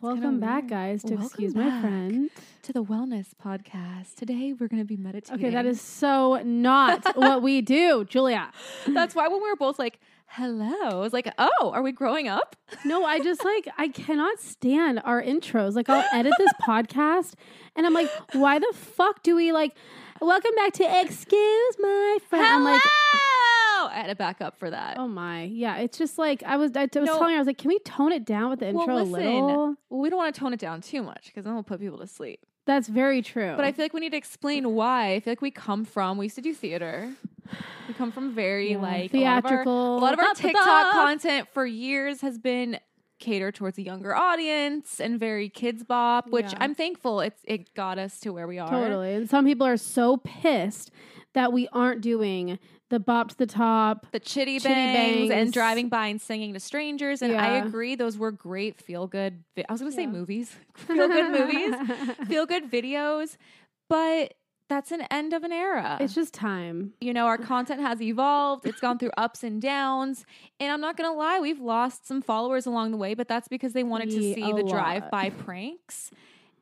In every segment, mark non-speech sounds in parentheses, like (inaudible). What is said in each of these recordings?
Welcome back, guys, to Welcome Excuse My Friend. to the Wellness Podcast. Today we're going to be meditating. Okay, that is so not (laughs) what we do, Julia. That's why when we were both like, hello, I was like, oh, are we growing up? (laughs) No, I just like, I cannot stand our intros. Like, I'll edit this (laughs) podcast and I'm like, why the fuck do we like, welcome back to Excuse My Friend? I'm like, I had to back up for that. oh my. Yeah, it's just like, I was, I, was No. telling her, I was like, can we tone it down with the intro well, a little? well, we don't want to tone it down too much because then we'll put people to sleep. That's very true. But I feel like we need to explain why. I feel like we come from, we used to do theater. We come from very Yeah, like theatrical. A lot of our, lot of our TikTok content for years has been catered towards a younger audience and very Kidz Bop, which Yeah. I'm thankful it's it got us to where we are. Totally. And some people are so pissed that we aren't doing the bop to the top. The chitty, Chitty bangs, bangs. and driving by and singing to strangers. And I agree, those were great feel good. Vi- I was going to say Yeah. movies, (laughs) (laughs) feel good movies, feel good videos. But that's an end of an era. It's just time. you know, our content has evolved. It's gone through ups and downs. And I'm not going to lie, we've lost some followers along the way, but that's because they wanted to see the drive by pranks.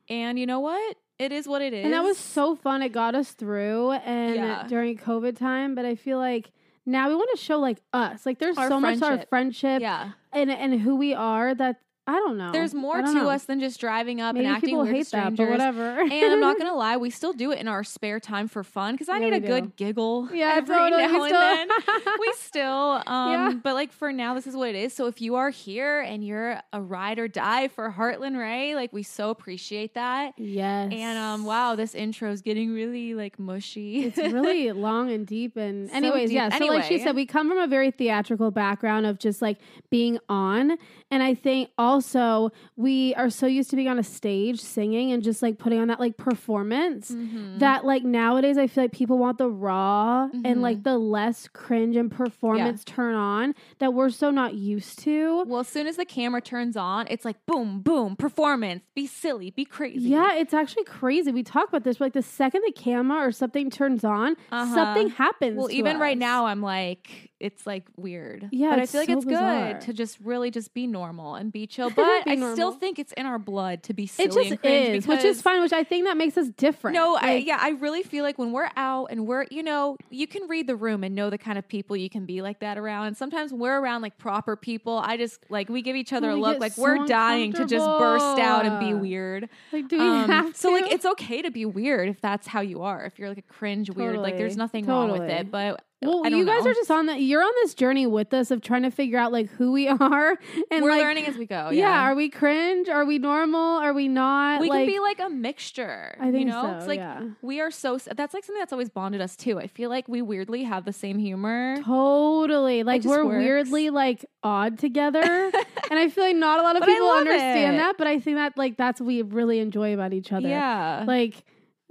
And you know what? It is what it is. And that was so fun. It got us through and Yeah. during COVID time. But I feel like now we want to show like us. Like there's Our so much to our friendship. friendship Yeah. and and who we are that I don't know. There's more to know. us than just driving up Maybe and acting people weird hate to that, strangers. but whatever. and I'm not gonna (laughs) lie, we still do it in our spare time for fun because I Yeah, need a we good giggle (laughs) Yeah, every totally. now We and still- then. (laughs) we still, um, Yeah. but like for now, this is what it is. So if you are here and you're a ride or die for Heartlyn Rae, like we so appreciate that. yes. And um, wow, this intro is getting really like mushy. it's really long and deep and So anyways deep. yeah so like she said we come from a very theatrical background of just like being on and i think also we are so used to being on a stage singing and just like putting on that like performance Mhm. that like nowadays i feel like people want the raw Mhm. and like the less cringe and performance turn on that we're so not used to well, as soon as the camera turns on, it's like boom, boom, performance. Be silly, be crazy. yeah, it's actually crazy. We talk about this, but like the second the camera or something turns on, Uh-huh. something happens. Well, even right now, I'm like, it's like weird. Yeah, but I feel like so it's bizarre. good to just really just be normal and be chill. But Be I still think it's in our blood to be silly It just and cringe is, which is fine, which I think that makes us different. No, I, yeah, I really feel like when we're out and we're, you know, you can read the room and know the kind of people you can be like that around. And sometimes we're around like proper people, I just like we give each other a look like so we're dying to just burst out and be weird. like, do we Um, have so like it's okay to be weird if that's how you are. If you're like a cringe weird, like there's Totally. nothing wrong with it. But well, you guys know. are just on that. You're on this journey with us of trying to figure out like who we (laughs) are and we're like, learning as we go. Yeah. Yeah, are we cringe? Are we normal? Are we not? we like, can be like a mixture. I think you know, so. It's like yeah. we are so. That's like something that's always bonded us too. I feel like we weirdly have the same humor. Totally. Like we're works. weirdly like odd together. (laughs) and I feel like not a lot of But people understand it. that, but I think that like that's what we really enjoy about each other. Yeah, Like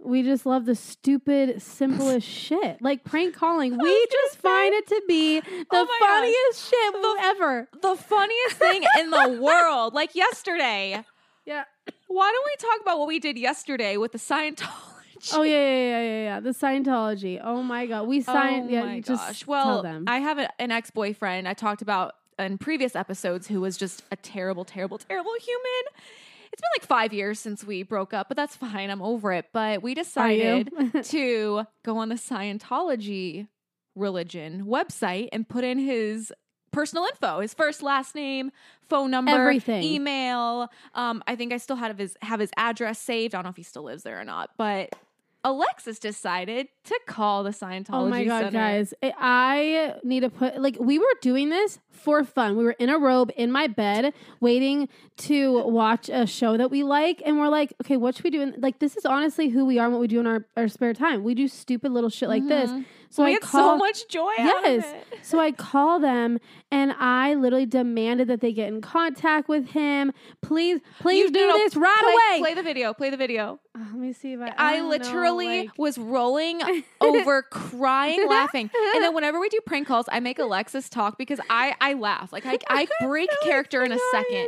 we just love the stupid, simplest (laughs) shit. Like prank calling. We just find it to be oh the Oh my gosh. funniest shit The- ever. the funniest thing in the (laughs) world. Like yesterday. Yeah. Why don't we talk about what we did yesterday with the Scientology? Oh yeah, yeah, yeah, yeah, yeah. The Scientology. Oh my god. We signed oh yeah, my just gosh. Well, them. I have a, an ex boyfriend I talked about in previous episodes who was just a terrible, terrible, terrible human. It's been like five years since we broke up, but that's fine. I'm over it. But we decided (laughs) to go on the Scientology religion website and put in his personal info his first last name phone number Everything. email um i think i still have his have his address saved i don't know if he still lives there or not but alexis decided to call the scientology Oh my god, Center. guys! I- need to put like we were doing this for fun. We were in a robe in my bed, waiting to watch a show that we like, and we're like, okay, what should we do? And like, this is honestly who we are and what we do in our, our spare time. We do stupid little shit like this. Mm-hmm. So we I call, so much joy out of Yes. So I call them and I literally demanded that they get in contact with him. Please, please You- do no, this right play, away. Play the video. Play the video. Uh, let me see if I. I, know, literally like- was rolling (laughs) over, crying, laughing. And then (laughs) whenever we do prank calls, I make Alexis talk because I I laugh. Like I (laughs) I break character in a second.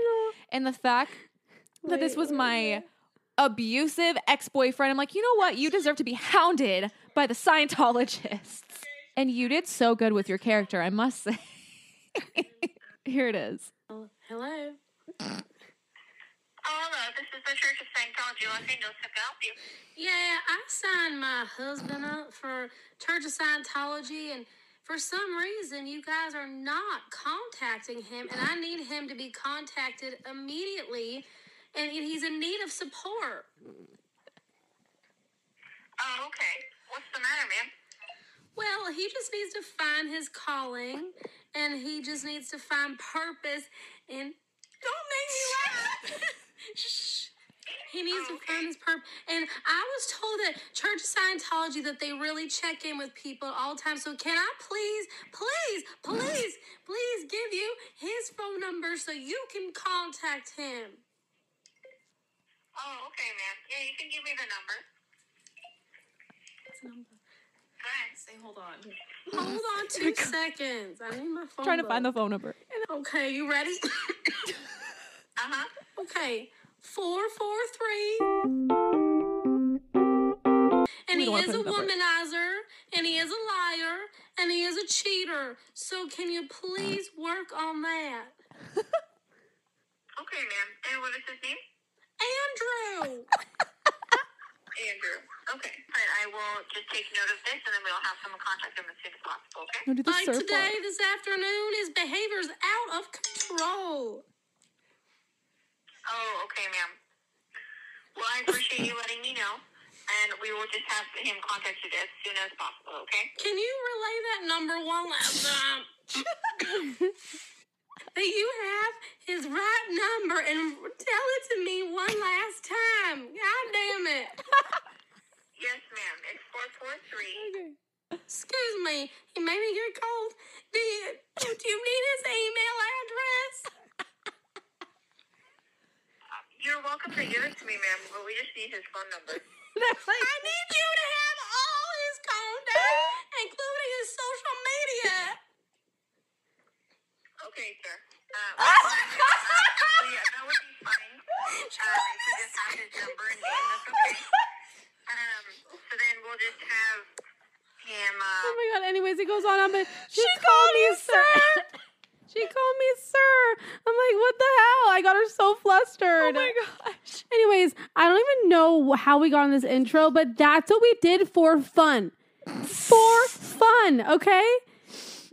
And the fact that this was wait, my abusive ex-boyfriend, I'm like, you know what? You deserve to be hounded by the Scientologists. And you did so good with your character, I must say. (laughs) Here it is. Oh, hello. Oh, hello. This is the Church of Scientology Los Angeles. How can I help you? Yeah, I signed my husband up for Church of Scientology, and for some reason, you guys are not contacting him, and I need him to be contacted immediately, and he's in need of support. Oh, okay. What's the matter, man? Well, he just needs to find his calling, and he just needs to find purpose. And don't make me laugh. Shh. (laughs) He needs to find his purpose. And I was told that Church of Scientology that they really check in with people all the time. So can I please, please, please, please give you his phone number so you can contact him? Oh, okay, ma'am. Yeah, you can give me the number. Go ahead. Say, hold on. (laughs) Hold on two seconds. I need my phone. Trying to find the phone number. Okay, you ready? (laughs) Uh huh. Okay, four four three. And he is a put his number. womanizer, and he is a liar, and he is a cheater. So can you please work on that, Okay, ma'am. And what is his name? Andrew? (laughs) Andrew. Okay. All right, I will just take note of this, and then we'll have someone contact him as soon as possible. Okay. No, do like today, line. this afternoon, his behavior's out of control. Oh, okay, ma'am. Well, I appreciate you letting me know, and we will just have him contact you as soon as possible. Okay. Can you relay that number one last time? (laughs) (laughs) that you have his right number and tell it to me one last time. God damn it. (laughs) Yes, ma'am. It's four four three. Excuse me, he made me get cold. Do you, do you need his email address? (laughs) You're welcome to give it to me, ma'am, but we just need his phone number. (laughs) I need you to have all his contacts, including his social media. Okay, sir. (laughs) Uh, so yeah, that would be fine. Um, if we just have his number and name, that's okay. Um, so then we'll just have him. Oh Uh, my god, anyways, it goes on, on, but she, called me sir. she called me sir. I'm like, what the hell? I got her so flustered. Oh my gosh. Anyways, I don't even know how we got on this intro, but that's what we did for fun. For fun, okay?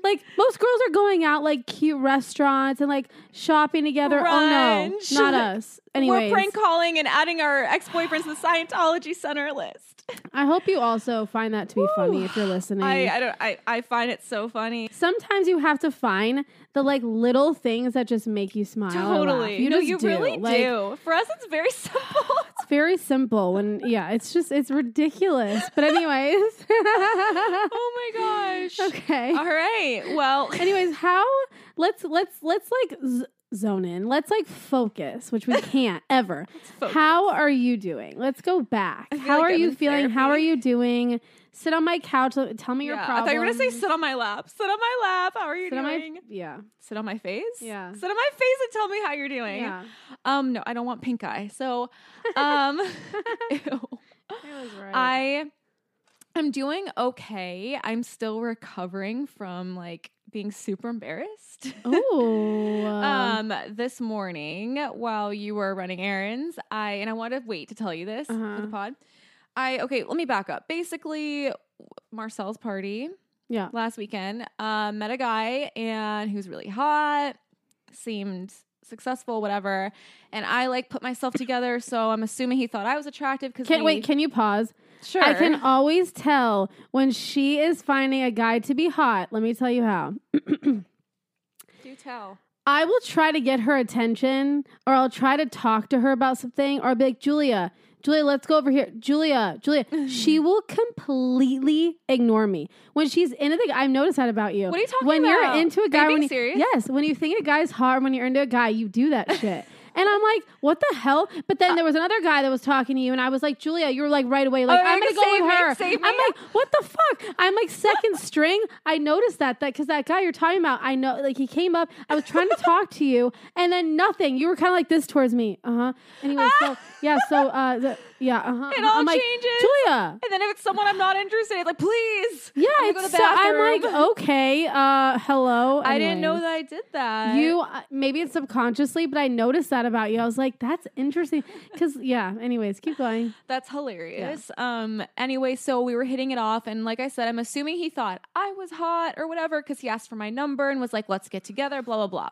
Like most girls are going out like cute restaurants and like shopping together. Oh no, not us. (laughs) Anyways, We're prank calling and adding our ex boyfriends to the Scientology Center list. (laughs) I hope you also find that to be funny if you're listening. I, I don't I, I find it so funny. Sometimes you have to find the like little things that just make you smile. Totally. You no, just you do. really Like, do. For us it's very (laughs) simple. Very simple when yeah, it's just it's ridiculous. But anyways. (laughs) oh my gosh. okay. All right. Well, (laughs) Anyways, how let's let's let's like z- zone in. Let's like focus, which we can't ever. How are you doing? Let's go back. How like are I'm you in feeling? How are you doing? Sit on my couch. Tell me your yeah, I problem. thought you were gonna say sit on my lap. Sit on my lap. How are you Sit on my doing? yeah sit on my face. Yeah. Sit on my face and tell me how you're doing. yeah. Um, no, I don't want pink eye. So, (laughs) um, (laughs) (laughs) ew. That was right. I am doing okay. I'm still recovering from like being super embarrassed. oh um, this morning while you were running errands, I and I want to wait to tell you this for Uh-huh. the pod. I okay, let me back up. Basically, Marcel's party yeah. last weekend, uh, met a guy and he was really hot, seemed successful, whatever. And I like put myself together, so I'm assuming he thought I was attractive because Can wait? Can you pause? sure I can always tell when she is finding a guy to be hot. Let me tell you how. (clears throat) do tell. I will try to get her attention or I'll try to talk to her about something or I'll be like, Julia, Julia, let's go over here. Julia, Julia. she (laughs) will completely ignore me. When she's into the guy, I've noticed that about you. What are you talking when about? you're into a guy, being when you, serious? yes, when you think a guy's hot, when you're into a guy, you do that shit. (laughs) And I'm like, what the hell? But then there was another guy that was talking to you, and I was like, Julia, you're like right away, like, Oh, I'm gonna go with her. Save? I'm like, what the fuck? I'm like (laughs) second string. I noticed that that because that guy you're talking about, I know, like he came up. I was trying to talk to you, and then nothing. You were kind of like this towards me. Uh huh. Anyway, so yeah, so uh, the, Yeah, uh-huh. It all I'm like, changes. Julia. And then if it's someone I'm not interested, in, like please. Yeah, I'm it's go so, I'm like, okay, uh, hello. I didn't know that I did that. You uh, maybe it's subconsciously, but I noticed that about you. I was like, that's interesting. Because yeah. Anyways, keep going. That's hilarious. Um. Anyway, so we were hitting it off, and like I said, I'm assuming he thought I was hot or whatever because he asked for my number and was like, "Let's get together." Blah blah blah.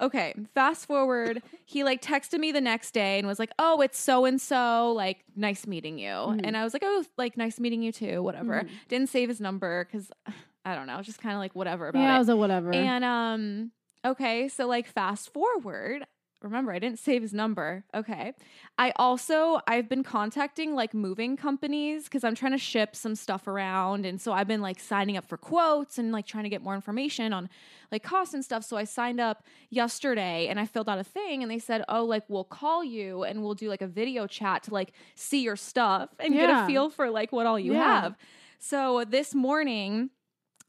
Okay. Fast forward, he like texted me the next day and was like, "Oh, it's so and so. Like, nice meeting you." And I was like, "Oh, like nice meeting you too. Whatever." Didn't save his number because (sighs) I don't know, just kind of like whatever about Yeah, it. Yeah, it was a whatever. And um okay, so like fast forward, remember I didn't save his number. Okay. I also I've been contacting like moving companies cuz I'm trying to ship some stuff around and so I've been like signing up for quotes and like trying to get more information on like costs and stuff. So I signed up yesterday and I filled out a thing and they said, "Oh, like we'll call you and we'll do like a video chat to like see your stuff and get a feel for like what all you Yeah. have." So this morning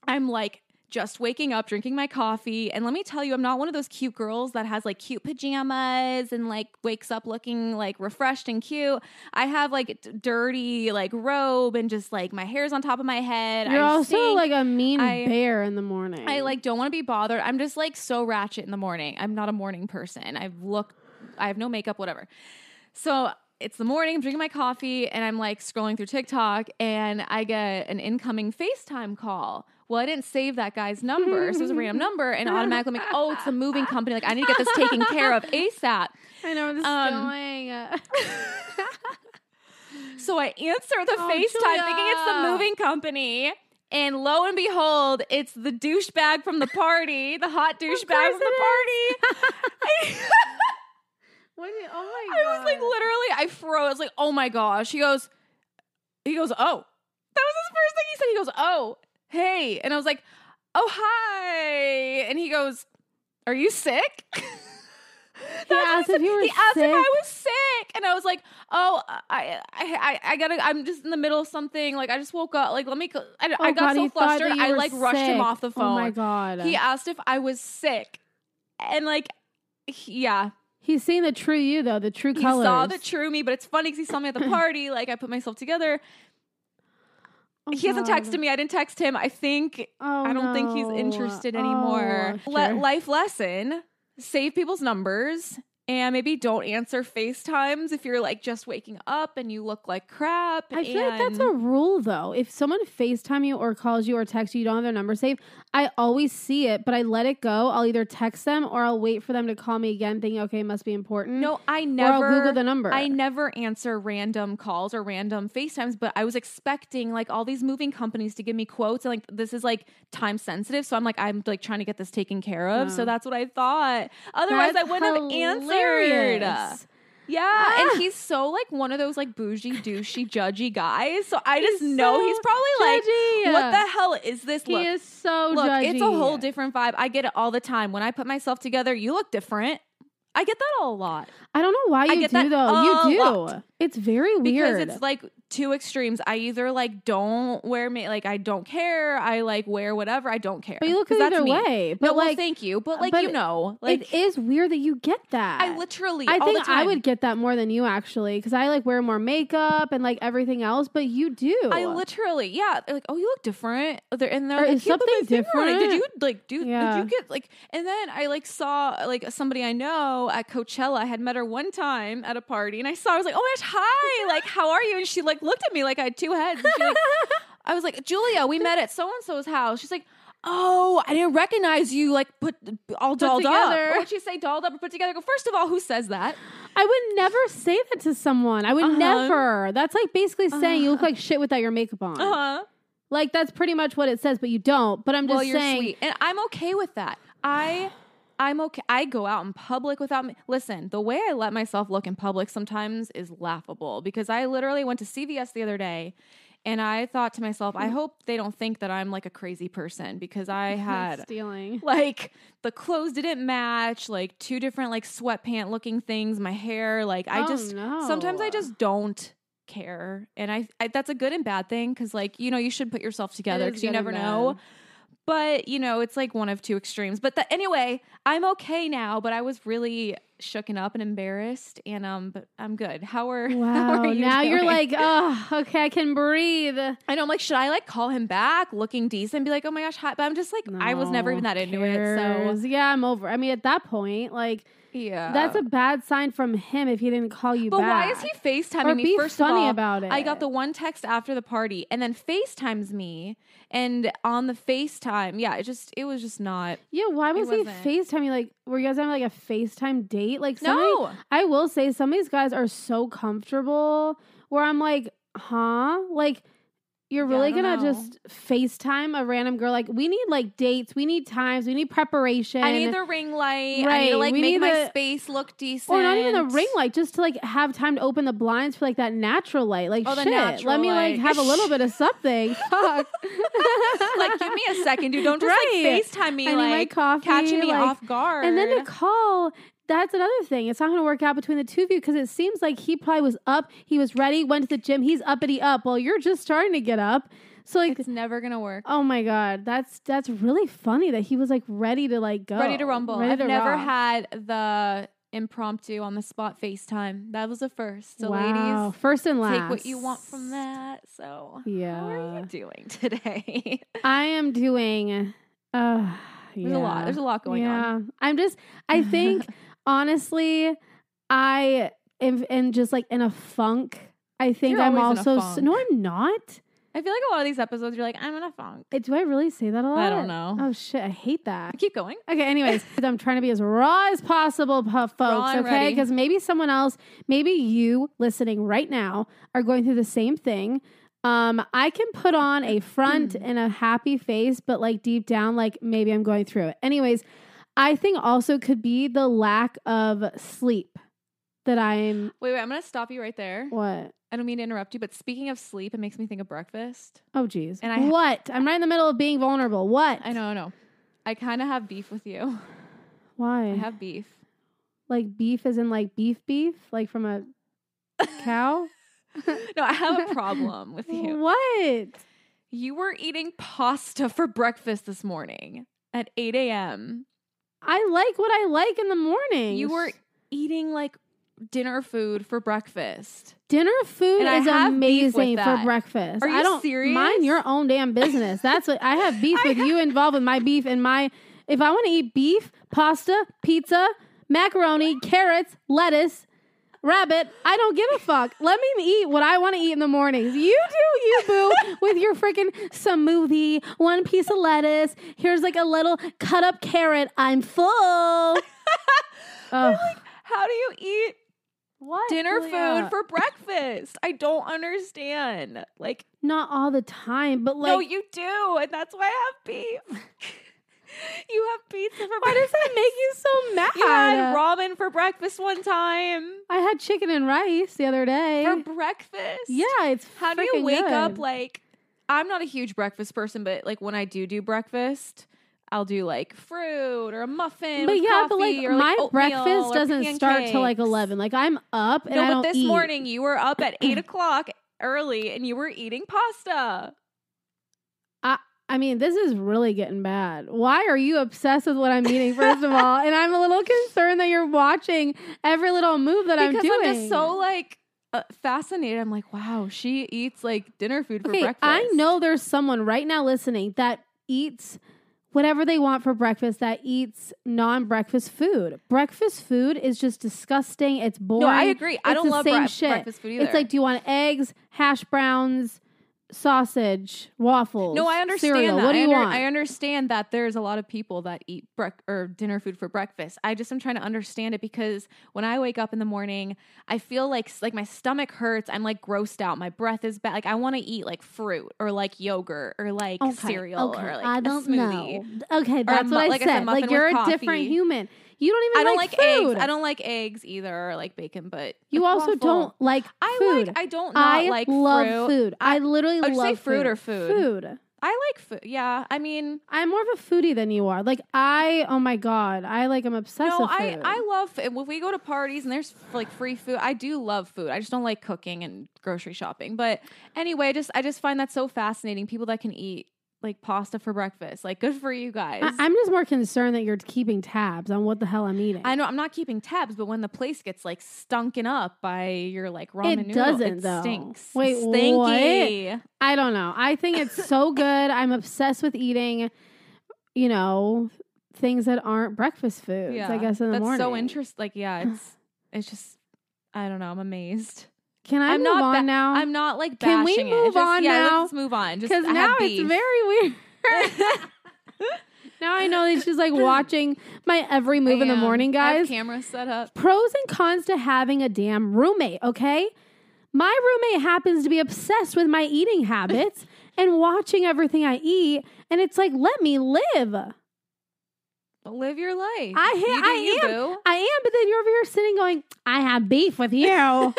I'm like just waking up, drinking my coffee. And let me tell you, I'm not one of those cute girls that has like cute pajamas and like wakes up looking like refreshed and cute. I have like d- dirty like robe and just like my hair's on top of my head. You're I also stink. like a mean I- bear in the morning. I like don't want to be bothered. I'm just like so ratchet in the morning. I'm not a morning person. I've looked, I have no makeup, whatever. So it's the morning, I'm drinking my coffee, and I'm like scrolling through TikTok, and I get an incoming FaceTime call. Well, I didn't save that guy's number, so it was a random (laughs) number, and automatically I'm like, oh, it's a moving company. Like, I need to get this taken care of ASAP. I know this Um, is going. (laughs) So I answer the Oh, FaceTime thinking it's the moving company. And lo and behold, it's the douchebag from the party, the hot douchebag from the party. (laughs) what you, oh my god. I was like, literally, I froze. Like, oh my gosh. He goes, he goes, oh. That was his first thing he said. He goes, oh, hey. And I was like, oh, hi. And he goes, are you sick? (laughs) What asked if you were He asked if I was sick, and I was like, "Oh, I, I, I, I gotta. I'm just in the middle of something. Like, I just woke up. Like, let me. I, I Oh got God, so he flustered. I like rushed him off the phone. Oh my god. He asked if I was sick, and like, he- yeah, He's seeing the true you though, the true colors. he saw the true me. But it's funny because he saw me at the (clears throat) party. Like, I put myself together. Oh, he hasn't God. texted me. I didn't text him. I think Oh, I don't think he's interested anymore. Oh, sure. life lesson: save people's numbers. And maybe don't answer FaceTimes if you're like just waking up and you look like crap. I feel like that's a rule though. If someone FaceTime you or calls you or texts you, you don't have their number saved. I always see it, but I let it go. I'll either text them or I'll wait for them to call me again, thinking, okay, it must be important. No, I or never I'll Google the number. I never answer random calls or random FaceTimes, but I was expecting like all these moving companies to give me quotes and like this is like time sensitive. So I'm like, I'm like trying to get this taken care of. So Oh. that's what I thought. Otherwise That's I wouldn't have answered. Hilarious. Yeah. Ah. And he's so like one of those like bougie, douchey, (laughs) judgy guys. So I just know so he's probably like, what the hell is this? He Look, is so Look, judgy. it's a whole different vibe. I get it all the time. When I put myself together, you look different. I get that a lot I don't know why I you get do that though. You oh, do. lot. It's very weird because it's like two extremes. I either like don't wear me like I don't care. I like wear whatever. I don't care. but you look either that's me. way. But no, well, like, thank you. But like but you know, like it is weird that you get that. I literally I think. I would get that more than you actually, because I like wear more makeup and like everything else. But you do. I literally, yeah. They're like, oh, you look different. They're, in they're Or like, is "You something it. Did you like do? Yeah. Did you get like? And then I like saw like somebody I know at Coachella. I had met her one time at a party, and I saw. I was like, oh my gosh, hi! Like, how are you? And she like looked at me like I had two heads. Like, I was like, Julia, we met at so and so's house. She's like. Oh, I didn't recognize you. Like put all dolled together. up. Would she say dolled up or put together? I Go first of all, who says that? I would never say that to someone. I would Uh-huh. never. That's like basically saying you look like shit without your makeup on. Uh huh. Like that's pretty much what it says, but you don't. But I'm just well, you're saying. sweet, and I'm okay with that. I, I'm okay. I go out in public without me. Listen, the way I let myself look in public sometimes is laughable because I literally went to CVS the other day. And I thought to myself, I (laughs) hope they don't think that I'm like a crazy person because I (laughs) had stealing. (laughs) like the clothes didn't match, like two different like sweatpant looking things, my hair, like I Oh, just no. sometimes I just don't care. And I, I that's a good and bad thing cuz like, you know, you should put yourself together cuz you never know. bad. But, you know, it's like one of two extremes. But the, anyway, I'm okay now, but I was really shooken up and embarrassed, and um, but I'm good. How are (laughs) how Wow. are you now you're like, oh, okay, I can breathe. I know. I'm like, should I like call him back, looking decent, be like, oh my gosh, hi? But I'm just like, I was never even that into it. So yeah, I'm over. I mean, at that point, like yeah, that's a bad sign from him if he didn't call you But back. why is he FaceTiming Or me? be First funny of all, about it. I got the one text after the party, and then FaceTimes me, and on the FaceTime, yeah, it just it was just not. Yeah, why was he wasn't. FaceTiming? Like, were you guys having like a FaceTime date? Like, No, I will say some of these guys are so comfortable where I'm like, huh? Like, you're really don't gonna know. just FaceTime a random girl? Like, we need like dates, we need times, we need preparation. I need the ring light. Right. I need to like we make need my the- space look decent, or not even the ring light, just to like have time to open the blinds for like that natural light. Like, Oh, shit, let me like have a little bit of (laughs) something. Fuck. (laughs) like, give me a second, dude. Don't just Right. like FaceTime me, I need my like coffee, catching me like- off guard. And then to call, that's another thing. It's not going to work out between the two of you because it seems like he probably was up, he was ready, went to the gym, he's uppity up. Well, you're just starting to get up. So like, it's never gonna work. oh my god, that's that's really funny that he was like ready to like go, Ready to rumble. ready I've to never rock. had the impromptu on the spot FaceTime. That was a first. So, wow. ladies, first and last. take what you want from that. So, Yeah, how are you doing today? (laughs) I am doing. Uh, There's a lot. There's a lot going yeah. on. I'm just. I think (laughs) honestly, I am, am just like in a funk. I think You're I'm always in a also. s- funk. No, I'm not. I feel like a lot of these episodes, you're like, I'm in a funk. Uh, Do I really say that a lot? I don't know. Oh shit, I hate that. Keep going. Okay, anyways, (laughs) I'm trying to be as raw as possible, pu- folks. and okay, ready. because maybe someone else, maybe you listening right now, are going through the same thing. Um, I can put on a front (clears throat) and a happy face, but like deep down, like maybe I'm going through it. Anyways, I think also could be the lack of sleep that I'm. Wait, wait, I'm going to stop you right there. What? I don't mean to interrupt you, but speaking of sleep, it makes me think of breakfast. Oh, geez. And I- what? I'm right in the middle of being vulnerable. What? I know, I know. I kind of have beef with you. Why? I have beef. like beef is in like beef beef, like from a cow. (laughs) (laughs) No, I have a problem with you. What? You were eating pasta for breakfast this morning at 8 a.m. I like what I like in the morning. You were eating like dinner food for breakfast. dinner food And is have beef with amazing for breakfast. Are I you don't serious? mind your own damn business. That's what I have beef (laughs) I with you involved with my beef and my if I want to eat beef, pasta, pizza, macaroni, carrots, lettuce, rabbit, I don't give a fuck. Let me eat what I want to eat in the mornings. You do you boo with your freaking smoothie, one piece of lettuce. Here's like a little cut up carrot. I'm full. (laughs) Ugh. How do you eat What? dinner Julia? food for breakfast? I don't understand. Like, not all the time, but like no, you do, and that's why I have beef. (laughs) you have pizza for Why does breakfast. that make you so mad? You had ramen for breakfast one time. I had chicken and rice the other day. For breakfast? yeah, it's How do you wake up like I'm not a huge breakfast person, but like when I do do breakfast, I'll do like fruit or a muffin. But yeah, but like or, my breakfast doesn't start till like eleven. Like I'm up and No, I but this eat. morning you were up at eight (clears throat) o'clock early and you were eating pasta. I mean, this is really getting bad. Why are you obsessed with what I'm eating? First of all, and I'm a little concerned that you're watching every little move that I'm because doing. I'm just so like uh, fascinated. I'm like, wow, she eats like dinner food for okay, breakfast. I know there's someone right now listening that eats whatever they want for breakfast that eats non-breakfast food. Breakfast food is just disgusting. It's boring. No, I agree. I It's don't the love same bre- shit. breakfast food either. It's like, do you want eggs, hash browns, sausage, waffles? No, I understand cereal? that. What do I, you under- want? I understand that there's a lot of people that eat brec- or dinner food for breakfast. I just am trying to understand it because when I wake up in the morning, I feel like like my stomach hurts. I'm like grossed out. My breath is bad. Like I want to eat like fruit or like yogurt or like cereal okay, or like I a don't smoothie. know. Okay, that's mu- what I like I said, said. like you're a coffee. different human. You don't even I don't like, like, eggs. I don't like eggs either or like bacon, but You like also waffle. don't like I food. like. I don't I like love fruit. food. I literally you love say fruit food. or food? Food. I like food. Yeah, I mean, I'm more of a foodie than you are. Like I, oh my god, I like I'm obsessed no, with I food. I love if we go to parties and there's like free food. I do love food. I just don't like cooking and grocery shopping. But anyway, just I just find that so fascinating. People that can eat like pasta for breakfast. Like good for you guys. I, am just more concerned that you're keeping tabs on what the hell I'm eating. I know I'm not keeping tabs, but when the place gets like stunken up by your like ramen It noodle, doesn't, it though. stinks. Wait, stinky. I don't know. I think it's so (laughs) good. I'm obsessed with eating, you know, things that aren't breakfast foods. I guess in the That's morning. so interesting. Like, yeah, it's it's just I don't know. I'm amazed. Can I I'm move not on ba- now? I'm not like Can we bashing it. move Just- on yeah, now? Let's move on. Just because now it's very weird. (laughs) now I know that she's like watching my every move in the morning, I have guys. cameras set up. Pros and cons to having a damn roommate, okay? My roommate happens to be obsessed with my eating habits (laughs) and watching everything I eat, and it's like, let me live. Live your life. I ha- you I you, am. boo. I am, but then you're over here sitting going, I have beef with you. (laughs)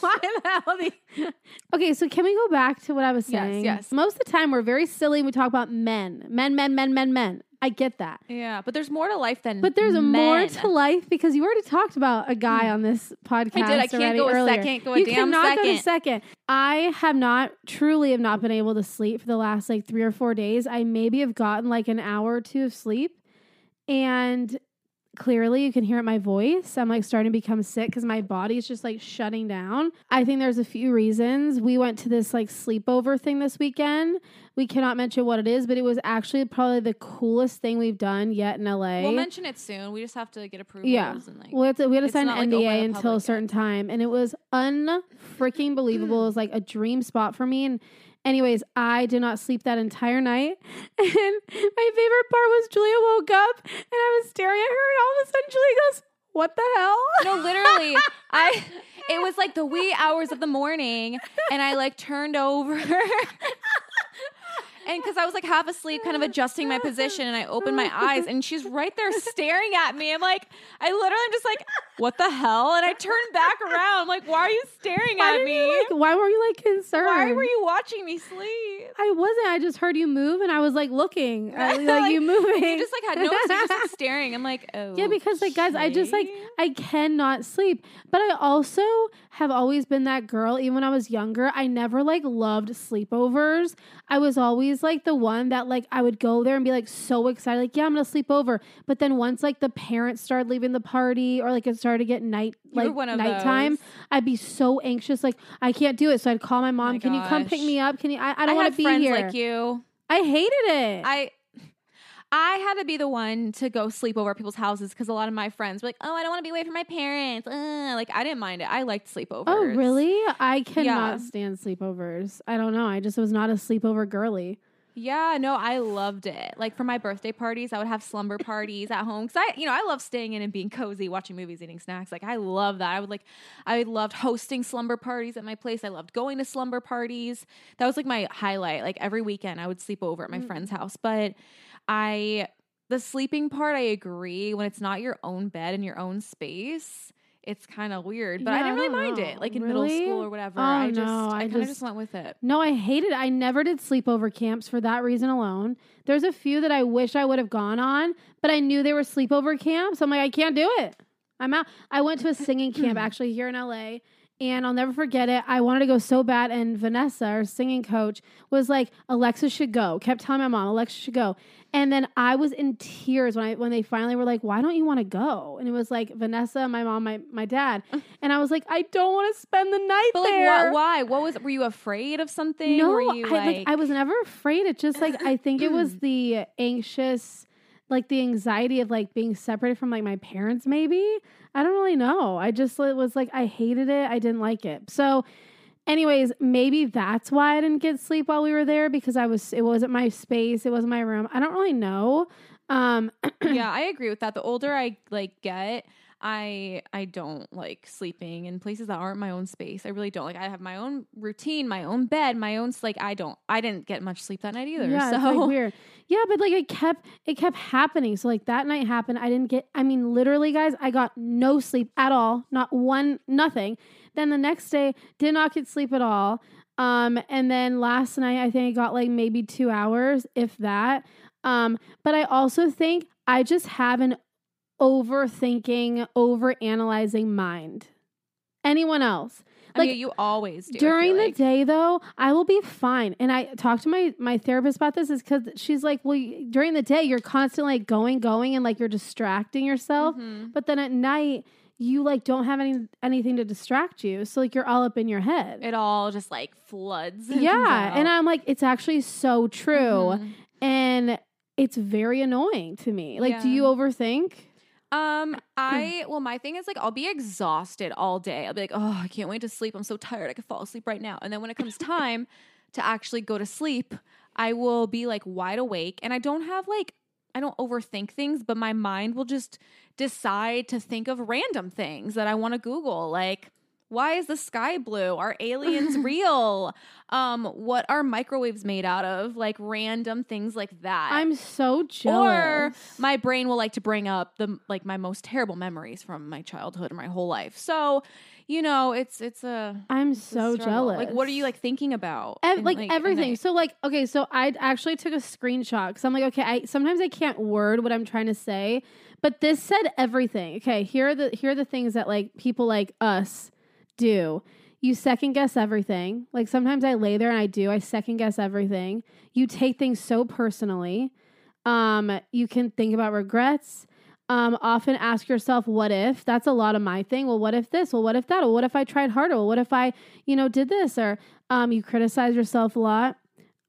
Why the hell? you- Okay, so can we go back to what I was Yes, saying? yes. Most of the time, we're very silly and we talk about men. Men, men, men, men, men. I get that. yeah, but there's more to life than But there's a more to life because you already talked about a guy hmm. on this podcast. I did. I can't go a earlier. second, go a you damn cannot go to second. second. I have not truly have not been able to sleep for the last like three or four days. I maybe have gotten like an hour or two of sleep, and clearly you can hear it my voice. I'm like starting to become sick because my body is just like shutting down. I think there's a few reasons. We went to this like sleepover thing this weekend. We cannot mention what it is, but it was actually probably the coolest thing we've done yet in LA. We'll mention it soon. We just have to get approvals. Yeah. And like, we had to, we had to sign an like, NDA to until a certain time, and it was unfreaking believable. it was like a dream spot for me. And anyways, I did not sleep that entire night. (laughs) And my favorite part was Julia woke up, and I was staring at her, and all of a sudden Julia goes, "What the hell?" no, literally, (laughs) I. It was like the wee hours of the morning, and I like turned over. And because I was like half asleep, kind of adjusting my position, and I opened my eyes, and she's right there staring at me. I'm like, I literally am just like, what the hell? And I turned back around. I'm like, why are you staring Why at me? you, like, why were you like concerned? why were you watching me sleep? I wasn't. I just heard you move, and I was like looking, (laughs) at, like, Like, you moving. You just like had no, (laughs) just like staring. I'm like, oh, Yeah, because like guys, I just like. I cannot sleep. But I also have always been that girl even when I was younger. I never like loved sleepovers. I was always like the one that like I would go there and be like so excited like, yeah, I'm going to sleep over. But then once like the parents started leaving the party or like it started to get night like nighttime, those. I'd be so anxious like I can't do it. So I'd call my oh mom, my "Can you come pick me up? Can you I, I don't want to be friends here." like you. I hated it. I I had to be the one to go sleep over at people's houses because a lot of my friends were like, "Oh, I don't want to be away from my parents." Uh, like I didn't mind it. I liked sleepovers. Oh, really? I cannot Yeah. stand sleepovers. I don't know. I just was not a sleepover girly. Yeah, no, I loved it. Like for my birthday parties, I would have slumber parties at home because I, you know, I love staying in and being cozy, watching movies, eating snacks. Like I love that. I would like, I loved hosting slumber parties at my place. I loved going to slumber parties. That was like my highlight. Like every weekend, I would sleep over at my Mm. friend's house. But I, the sleeping part, I agree. When it's not your own bed and your own space. It's kind of weird, but I didn't really mind know. it. Like in Really? middle school or whatever, Oh, I just, no, I, I kind of just- went with it. No, I hated it. I never did sleepover camps for that reason alone. There's a few that I wish I would have gone on, but I knew they were sleepover camps. so I'm like, I can't do it. I'm out. I went to a singing camp (clears throat) actually here in LA. And I'll never forget it. I wanted to go so bad, and Vanessa, our singing coach, was like, "Alexa should go." Kept telling my mom, "Alexa should go." And then I was in tears when I when they finally were like, "Why don't you want to go?" And it was like Vanessa, my mom, my my dad, and I was like, "I don't want to spend the night But like, there." what, why? What was? Were you afraid of something? No, were you I, like? like I was never afraid. It just like I think it was (clears throat) the anxious, like the anxiety of like being separated from like my parents. Maybe I don't really know. I just it was like I hated it. I didn't like it. So, anyways, maybe that's why I didn't get sleep while we were there because I was it wasn't my space. It wasn't my room. I don't really know. Um, (clears throat) yeah, I agree with that. The older I like get, I I don't like sleeping in places that aren't my own space. I really don't. Like I have my own routine, my own bed, my own like I don't I didn't get much sleep that night either. Yeah, so like weird. Yeah, but like it kept it kept happening. So like that night happened. I didn't get I mean literally guys, I got no sleep at all. Not one nothing. Then the next day did not get sleep at all. Um and then last night I think I got like maybe 2 hours if that. Um but I also think I just have an overthinking, over analyzing mind. Anyone else? I Like, mean, you always do. During the like. day, though, I will be fine. And I talked to my my therapist about this, is because she's like, "Well, y- during the day, you're constantly like going, going, and like you're distracting yourself. Mhm. But then at night, you like don't have any anything to distract you, so like you're all up in your head. It all just like floods. (laughs) yeah, and. I'm like, it's actually so true, Mhm. and it's very annoying to me. Like, do you overthink? Um, (clears throat) I well, my thing is like I'll be exhausted all day. I'll be like, oh, I can't wait to sleep. I'm so tired. I could fall asleep right now. And then when it comes (laughs) time to actually go to sleep, I will be like wide awake, and I don't have like I don't overthink things, but my mind will just decide to think of random things that I want to Google, like. Why is the sky blue? Are aliens (laughs) real? Um, what are microwaves made out of? Like random things like that. I'm so jealous. Or my brain will like to bring up the like my most terrible memories from my childhood and my whole life. So, you know, it's it's a I'm it's so struggle. jealous. Like, what are you like thinking about? Ev- like, at everything. So like okay, so I actually took a screenshot because I'm like okay, I sometimes I can't word what I'm trying to say, but this said everything. Okay, here are the here are the things that like people like us do. You second guess everything. Like sometimes I lay there and I do. I second guess everything. You take things so personally. Um, you can think about regrets. Um, often ask yourself, what if? That's a lot of my thing. Well, what if this? Well, what if that? Well, what if I tried harder? Well, what if I, you know, did this? Or um, you criticize yourself a lot.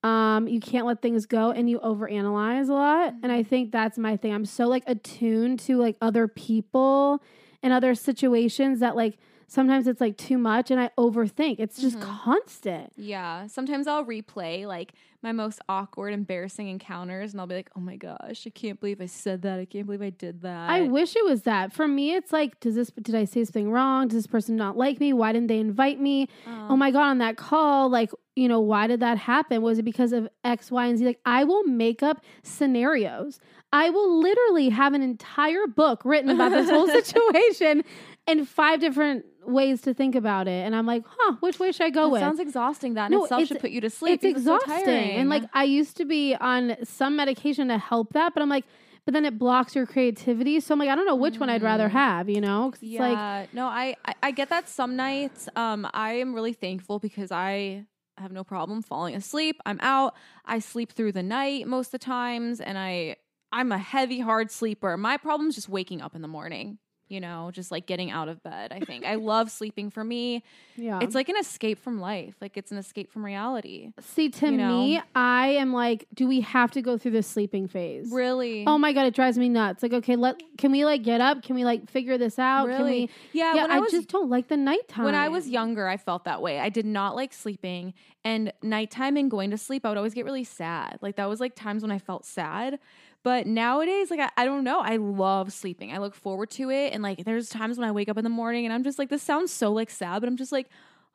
Um, you can't let things go and you overanalyze a lot. And I think that's my thing. I'm so like attuned to like other people and other situations that like sometimes it's like too much and I overthink. It's just Mhm. constant. Yeah. Sometimes I'll replay like my most awkward, embarrassing encounters and I'll be like, oh my gosh, I can't believe I said that. I can't believe I did that. I wish it was that. For me, it's like, does this did I say something wrong? Does this person not like me? Why didn't they invite me? Um, oh my god, on that call, like, you know, why did that happen? Was it because of X, Y, and Z? Like, I will make up scenarios. I will literally have an entire book written about this whole (laughs) situation and five different ways to think about it. And I'm like, huh, which way should I go that with? sounds exhausting. That in No, itself it's- should put you to sleep. it's because so exhausting. and like. I used to be on some medication to help that, but I'm like, but then it blocks your creativity. So I'm like, I don't know which one I'd rather Mm. have, you know? yeah, like, no, I, I I get that some nights. Um, I am really thankful because I have no problem falling asleep. I'm out. I sleep through the night most of the times, and I I'm a heavy hard sleeper. My problem is just waking up in the morning. You know, just like getting out of bed. I think I love sleeping. For me, yeah. it's like an escape from life. Like it's an escape from reality. See, to you know? me, I am like, do we have to go through this sleeping phase? Really? Oh my god, it drives me nuts. Like, okay, let can we like get up? Can we like figure this out? Can really? we? yeah. Yeah, when I, I was just don't like the nighttime. When I was younger, I felt that way. I did not like sleeping. And nighttime and going to sleep, I would always get really sad. Like that was like times when I felt sad. But nowadays, like I, I don't know. I love sleeping. I look forward to it. And like there's times when I wake up in the morning and I'm just like, this sounds so like sad, but I'm just like,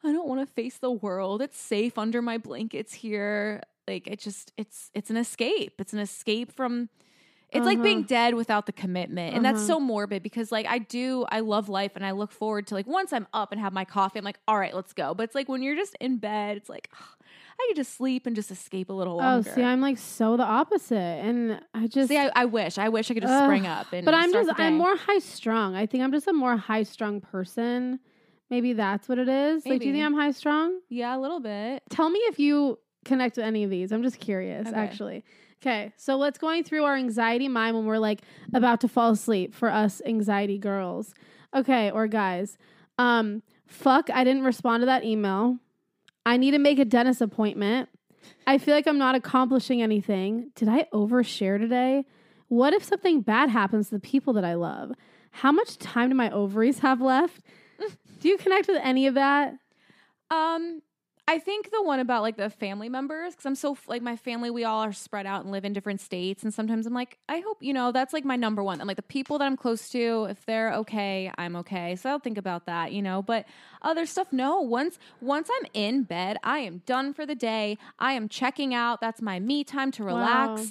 I don't want to face the world. It's safe under my blankets here. Like it just it's it's an escape. It's an escape from it's like being Uh-huh. dead without the commitment. And that's Uh-huh. so morbid because like I do I love life and I look forward to like once I'm up and have my coffee, I'm like, all right, let's go. But it's like when you're just in bed, it's like I could just sleep and just escape a little longer. Oh, longer. see, I'm like so the opposite, and I just. See, I, I wish. I wish I could just Ugh, spring up and but I'm just I'm more high strung. I think I'm just a more high strung person. Maybe that's what it is. Like, do you think I'm high strung? Yeah, a little bit. Tell me if you connect with any of these. I'm just curious, Okay. actually. Okay, so let's going through our anxiety mind when we're like about to fall asleep for us anxiety girls. Okay, or guys. Um, fuck, I didn't respond to that email. I need to make a dentist appointment. I feel like I'm not accomplishing anything. Did I overshare today? What if something bad happens to the people that I love? How much time do my ovaries have left? Do you connect with any of that? Um, I think the one about like the family members, because I'm so like my family, we all are spread out and live in different states, and sometimes I'm like, I hope you know that's like my number one. I'm like the people that I'm close to, if they're okay, I'm okay. So I'll think about that, you know. But other stuff, no. Once once I'm in bed, I am done for the day. I am checking out. That's my me time to relax. Wow.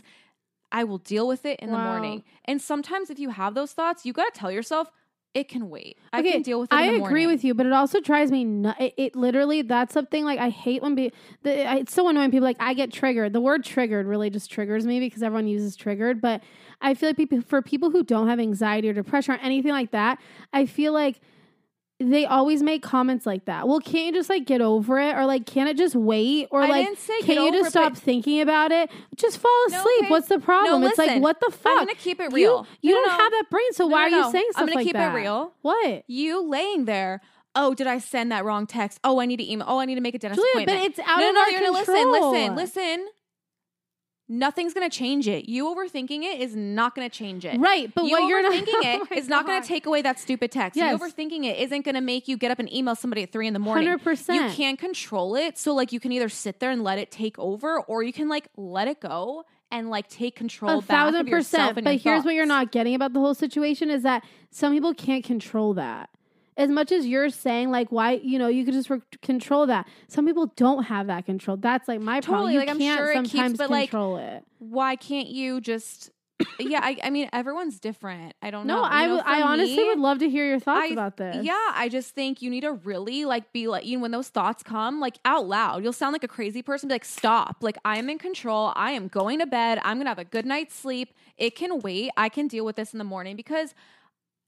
I will deal with it in the morning. And sometimes if you have those thoughts, you got to tell yourself it can wait. I Okay, can deal with it. I in the agree with you, but it also drives me nuts. It, it literally that's something like I hate when be the, it's so annoying. People like I get triggered. The word triggered really just triggers me because everyone uses triggered. But I feel like people for people who don't have anxiety or depression or anything like that, I feel like they always make comments like that. Well, can't you just like get over it, or like can't it just wait, or I like can't you just stop thinking about it? Just fall No, asleep. okay. What's the problem? No, it's like what the fuck? I'm gonna keep it real. You, No, no, don't no. have that brain, so No, why no, are you no. saying I'm gonna like keep it real. What? You laying there. Oh, did I send that wrong text? Oh, I need to email. Oh, I need to make a dentist Julia, but it's out no, of no, our you're gonna control. listen, listen, listen. Nothing's gonna change it. You overthinking it is not gonna change it. Right, but you what you're overthinking (laughs) Oh it my is not going to take away that stupid text. Yes. You overthinking it isn't going to make you get up and email somebody at three in the morning. 100%. You can't control it, so like you can either sit there and let it take over, or you can like let it go and like take control. a back thousand of yourself percent. But here's what you're not getting about the whole situation is that some people can't control that. As much as you're saying, like, why, you know, you could just re- control that. Some people don't have that control. That's like my problem. You like, I'm can't sure it keeps- sometimes like, control it. Why can't you just? yeah, I, I mean, everyone's different. I don't No, know. no I know, would- I for honestly me- would love to hear your thoughts I- about this. Yeah, I just think you need to really like be like you know when those thoughts come like out loud. You'll sound like a crazy person. Be like, stop. Like I am in control. I am going to bed. I'm gonna have a good night's sleep. It can wait. I can deal with this in the morning because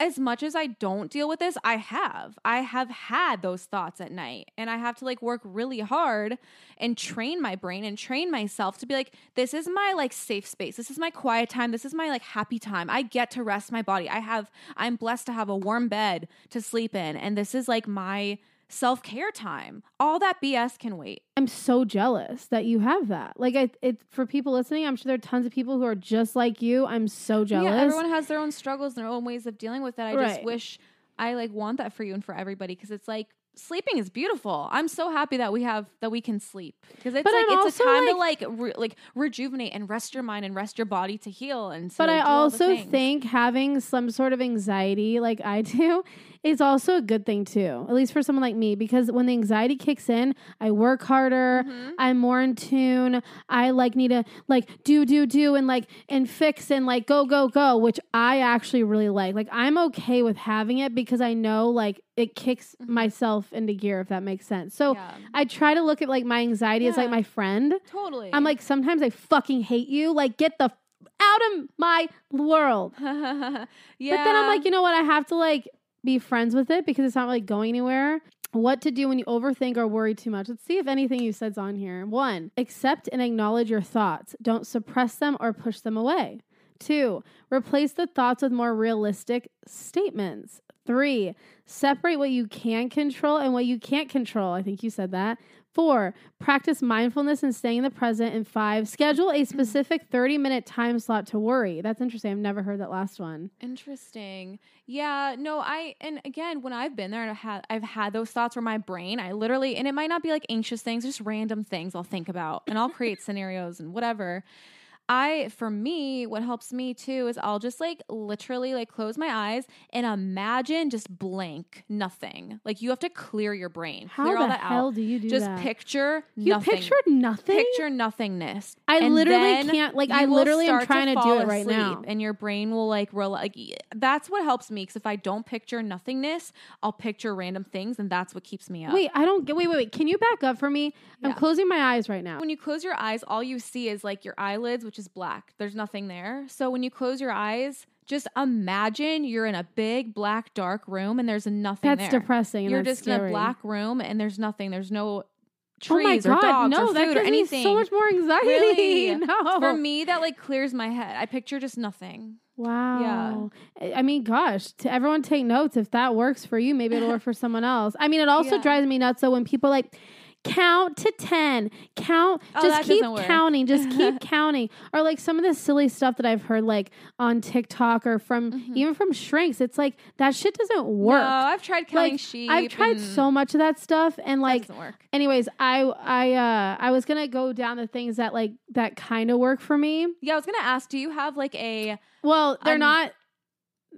as much as I don't deal with this, I have. I have had those thoughts at night and I have to like work really hard and train my brain and train myself to be like this is my like safe space. This is my quiet time. This is my like happy time. I get to rest my body. I have I'm blessed to have a warm bed to sleep in and this is like my self-care time. All that BS can wait. I'm so jealous that you have that. Like, I, it for people listening, I'm sure there are tons of people who are just like you. I'm so jealous. Yeah, everyone has their own struggles, their own ways of dealing with it. I just wish I like want that for you and for everybody because it's like sleeping is beautiful. I'm so happy that we have that we can sleep because it's But like I'm it's a time to like re- like rejuvenate and rest your mind and rest your body to heal and to but I do all the also think having some sort of anxiety like I (laughs) do is also a good thing too. At least for someone like me because when the anxiety kicks in, I work harder, Mm-hmm. I'm more in tune. I like need to like do do do and like and fix and like go go go, which I actually really like. Like I'm okay with having it because I know like it kicks myself into gear if that makes sense. So Mm-hmm. Yeah. I try to look at like my anxiety as like my friend. totally. I'm like sometimes I fucking hate you. Like get the f- out of my world. (laughs) yeah. But then I'm like, you know what? I have to like be friends with it because it's not like going anywhere. What to do when you overthink or worry too much? Let's see if anything you said's on here. One, accept and acknowledge your thoughts. Don't suppress them or push them away. Two, replace the thoughts with more realistic statements. Three, separate what you can control and what you can't control. I think you said that. Four, practice mindfulness and staying in the present. And five, schedule a mm-hmm. specific 30 minute time slot to worry. That's interesting. I've never heard that last one. Interesting. Yeah, no, I and again, when I've been there and I've had I've had those thoughts where my brain, I literally and it might not be like anxious things, just random things I'll think about and I'll create scenarios and whatever. I for me, what helps me too is I'll just like literally like close my eyes and imagine just blank nothing. Like you have to clear your brain, How clear the all that hell out. do you do that? just that? picture You nothing. pictured nothing? Picture nothingness. I And literally then can't- like, you I will literally am start trying to do fall it right asleep, now. and your brain will like roll. Like y- that's what helps me because if I don't picture nothingness, I'll picture random things, and that's what keeps me up. Wait, I don't get. Wait, wait, wait. Can you back up for me? I'm Yeah. closing my eyes right now. When you close your eyes, all you see is like your eyelids, which is black. There's nothing there. So when you close your eyes, just imagine you're in a big black dark room and there's nothing That's there. depressing. You're that's just in a black room and there's nothing. There's no Oh trees my or god, dogs no! or food or anything. so much more anxiety. Really? (laughs) no, For me, that like clears my head. I picture just nothing. Wow. Yeah. I mean, gosh, to everyone take notes. If that works for you, maybe it'll work for (laughs) someone else. I mean, it also Yeah. drives me nuts. So when people like count to 10, count, Oh, just that keep counting, just keep (laughs) counting. Or like some of the silly stuff that I've heard like on TikTok or from even from shrinks. It's like that shit doesn't work. Mm-hmm. No, I've tried counting like sheep. I've tried so much of that stuff and like doesn't work. anyways, I I uh I was going to go down the things that like that kind of work for me. Yeah, I was gonna ask. Do you have like a? Well, they're I'm- not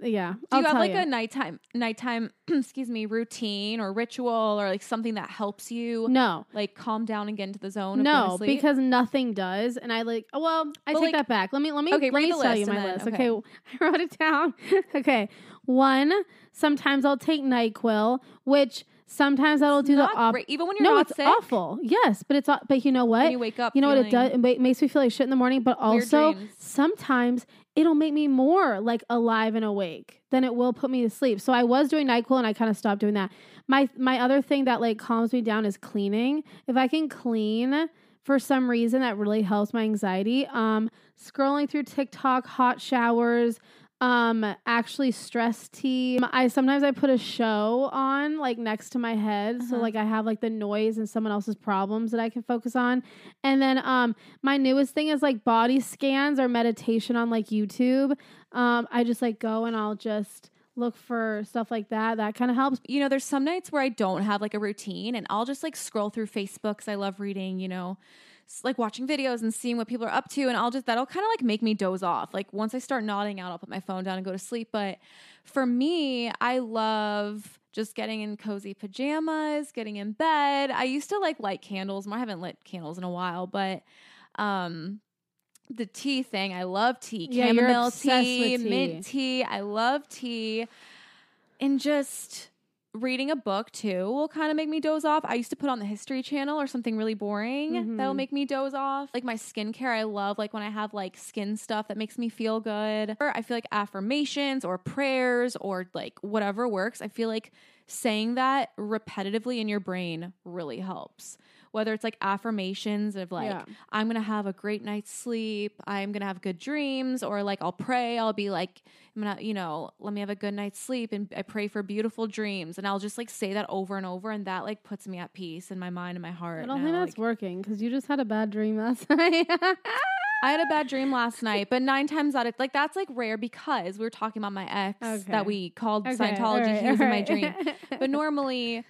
yeah. Do I'll you have like you. a nighttime, nighttime, (clears throat) excuse me, routine or ritual or like something that helps you No. like calm down and get into the zone? No, because nothing does, and I like. Well, I take like- that back. Let me let me Okay, let me the tell list you my then- list. okay. Okay. (laughs) I wrote it down. (laughs) okay, one. Sometimes I'll take Nyquil, which Sometimes that'll do the op- great. Even when you're No, not it's sick. awful. Yes, but it's but you know what? When you wake up, You know what it does? It makes me feel like shit in the morning, but also sometimes it'll make me more like alive and awake than it will put me to sleep. So I was doing NyQuil and I kind of stopped doing that. My my other thing that like calms me down is cleaning. If I can clean for some reason that really helps my anxiety. Um scrolling through TikTok, hot showers, um actually stress tea i sometimes i put a show on like next to my head. So Uh-huh. like i have like the noise and someone else's problems that i can focus on. And then um my newest thing is like body scans or meditation on like youtube. Um i just like go and i'll just look for stuff like that. That kind of helps. You know, there's some nights where I don't have like a routine and I'll just like scroll through Facebook because I love reading, you know, like watching videos and seeing what people are up to. And I'll just, that'll kind of like make me doze off. Like once I start nodding out, I'll put my phone down and go to sleep. But for me, I love just getting in cozy pajamas, getting in bed. I used to like light candles. more. I haven't lit candles in a while, but, um, the tea thing, I love tea. Yeah, Chamomile tea, with tea. mint tea. I love tea and just reading a book too will kind of make me doze off. I used to put on the History Channel or something really boring that'll Mhm. make me doze off. Like my skincare, I love like when I have like skin stuff that makes me feel good. Or I feel like affirmations or prayers or like whatever works. I feel like saying that repetitively in your brain really helps. Whether it's like affirmations of like Yeah. I'm gonna have a great night's sleep. I'm gonna have good dreams, or like I'll pray. I'll be like, I'm gonna, you know, let me have a good night's sleep, and I pray for beautiful dreams, and I'll just like say that over and over, and that like puts me at peace in my mind and my heart. i don't think that's like- working because you just had a bad dream last (laughs) night I had a bad dream last night, but nine times out of like that's like rare because we were talking about my ex Okay. that we called Okay, Scientology. alright, he was in my dream, but (laughs) normally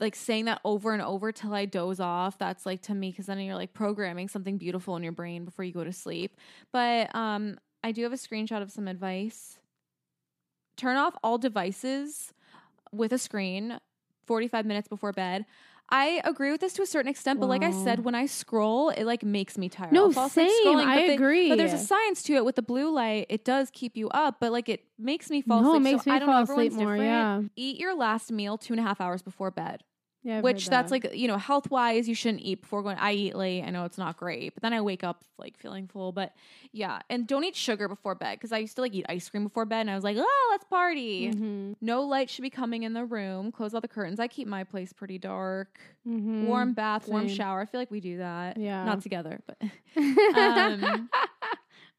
like saying that over and over till I doze off. That's like to me because then you're like programming something beautiful in your brain before you go to sleep. But um, I do have a screenshot of some advice. Turn off all devices with a screen 45 minutes before bed. I agree with this to a certain extent, but like I said, when I scroll, it like makes me tired. No, same. scrolling, I but agree. but there's a science to it with the blue light. It does keep you up, but like it makes me fall no, asleep. it makes so me I don't fall know, asleep everyone's more. different. Yeah, Eat your last meal two and a half hours before bed yeah. I've which heard that's like you know health wise you shouldn't eat before going i eat late i know it's not great. But then i wake up like feeling full. But yeah. And don't eat sugar before bed because i used to like eat ice cream before bed and i was like oh let's party. Mhm, no light should be coming in the room. Close all the curtains. I keep my place pretty dark. Mhm. warm bath warm shower. I feel like we do that. Yeah. not together but (laughs) (laughs) um,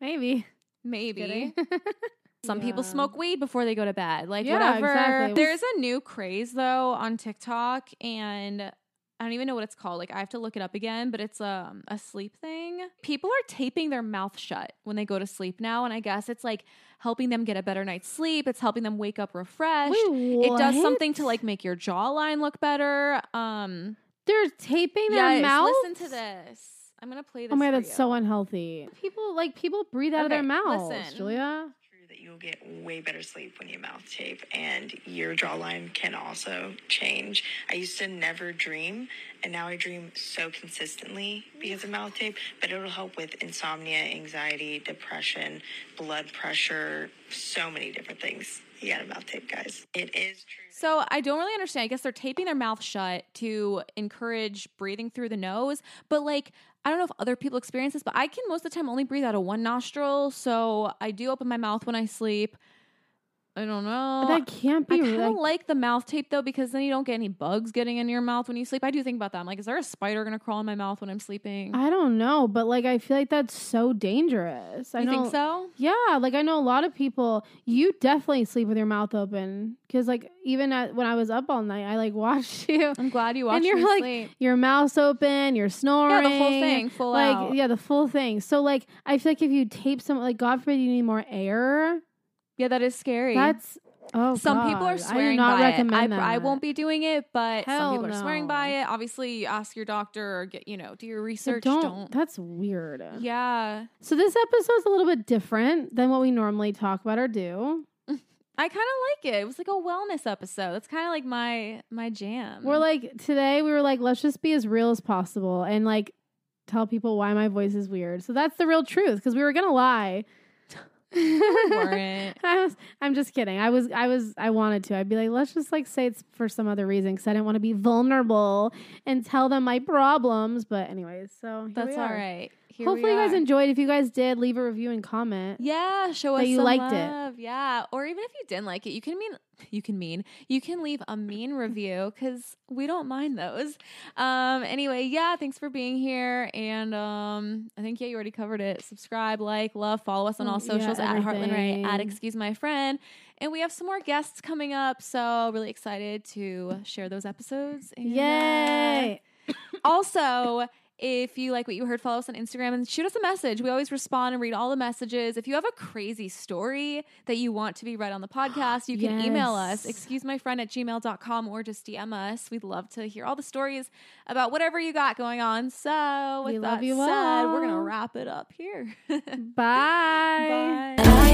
maybe. maybe (laughs) Some people smoke weed before they go to bed. Like Yeah, whatever. exactly. There's a new craze though on TikTok and I don't even know what it's called. Like I have to look it up again, but it's um, a sleep thing. People are taping their mouth shut when they go to sleep now and I guess it's like helping them get a better night's sleep. It's helping them wake up refreshed. Wait, It does something to like make your jawline look better. Um They're taping their yes, mouth. listen to this. I'm going to play this Oh my god, that's you. so unhealthy. People like people breathe out of their Okay, mouths. listen. Julia. That you'll get way better sleep when you mouth tape and your jawline can also change. I used to never dream and now I dream so consistently because of mouth tape, but it'll help with insomnia, anxiety, depression, blood pressure, so many different things. You got a mouth tape, guys. It is true. So I don't really understand. I guess they're taping their mouth shut to encourage breathing through the nose. But like, I don't know if other people experience this, but I can most of the time only breathe out of one nostril. So I do open my mouth when I sleep. I don't know. That can't be. I kind of like, like the mouth tape though because then you don't get any bugs getting in your mouth when you sleep. I do think about that. I'm like, is there a spider gonna crawl in my mouth when I'm sleeping? I don't know, but like I feel like that's so dangerous. I you know, think so? Yeah, like I know a lot of people. You definitely sleep with your mouth open because, like, even at, when I was up all night, I like (laughs) watched you. I'm glad you watched and you're like, sleep. your mouth's open, you're snoring. Yeah, the whole thing, full like, out. yeah, the full thing. So, like, I feel like if you tape some, like, God forbid, you need more air. Yeah, that is scary. That's oh, some people are swearing I do not by recommend it. I, I won't be doing it, but Hell some people are swearing by it. Obviously, ask your doctor or get you know do your research. don't, Don't. That's weird. Yeah, So this episode's a little bit different than what we normally talk about or do. (laughs) I kind of like it. It was like a wellness episode. That's kind of like my my jam. We're like today we were like let's just be as real as possible and like tell people why my voice is weird. So that's the real truth because we were gonna lie. Weren't. (laughs) I was. I'm just kidding. I was. I was. I wanted to. I'd be like, let's just like say it's for some other reason because I didn't want to be vulnerable and tell them my problems. But anyways, so here That's all right. Here Hopefully, you guys enjoyed. If you guys did, leave a review and comment. Yeah, show that us you some liked it. Yeah, or even if you didn't like it, you can mean you can mean you can leave a mean review because we don't mind those. Um. Anyway, yeah. Thanks for being here, and um. I think yeah, you already covered it. Subscribe, like, love, follow us on all Mm, yeah, socials at Heartlyn Rae at. Excuse My Friend, and we have some more guests coming up. So really excited to share those episodes. And, uh, Yay! (coughs) also, if you like what you heard, follow us on Instagram and shoot us a message. We always respond and read all the messages. If you have a crazy story that you want to be read on the podcast, you can email us, excuse my friend at gmail.com or just DM us. We'd love to hear all the stories about whatever you got going on. So, with We that love you said, we're going to wrap it up here. (laughs) Bye. Bye.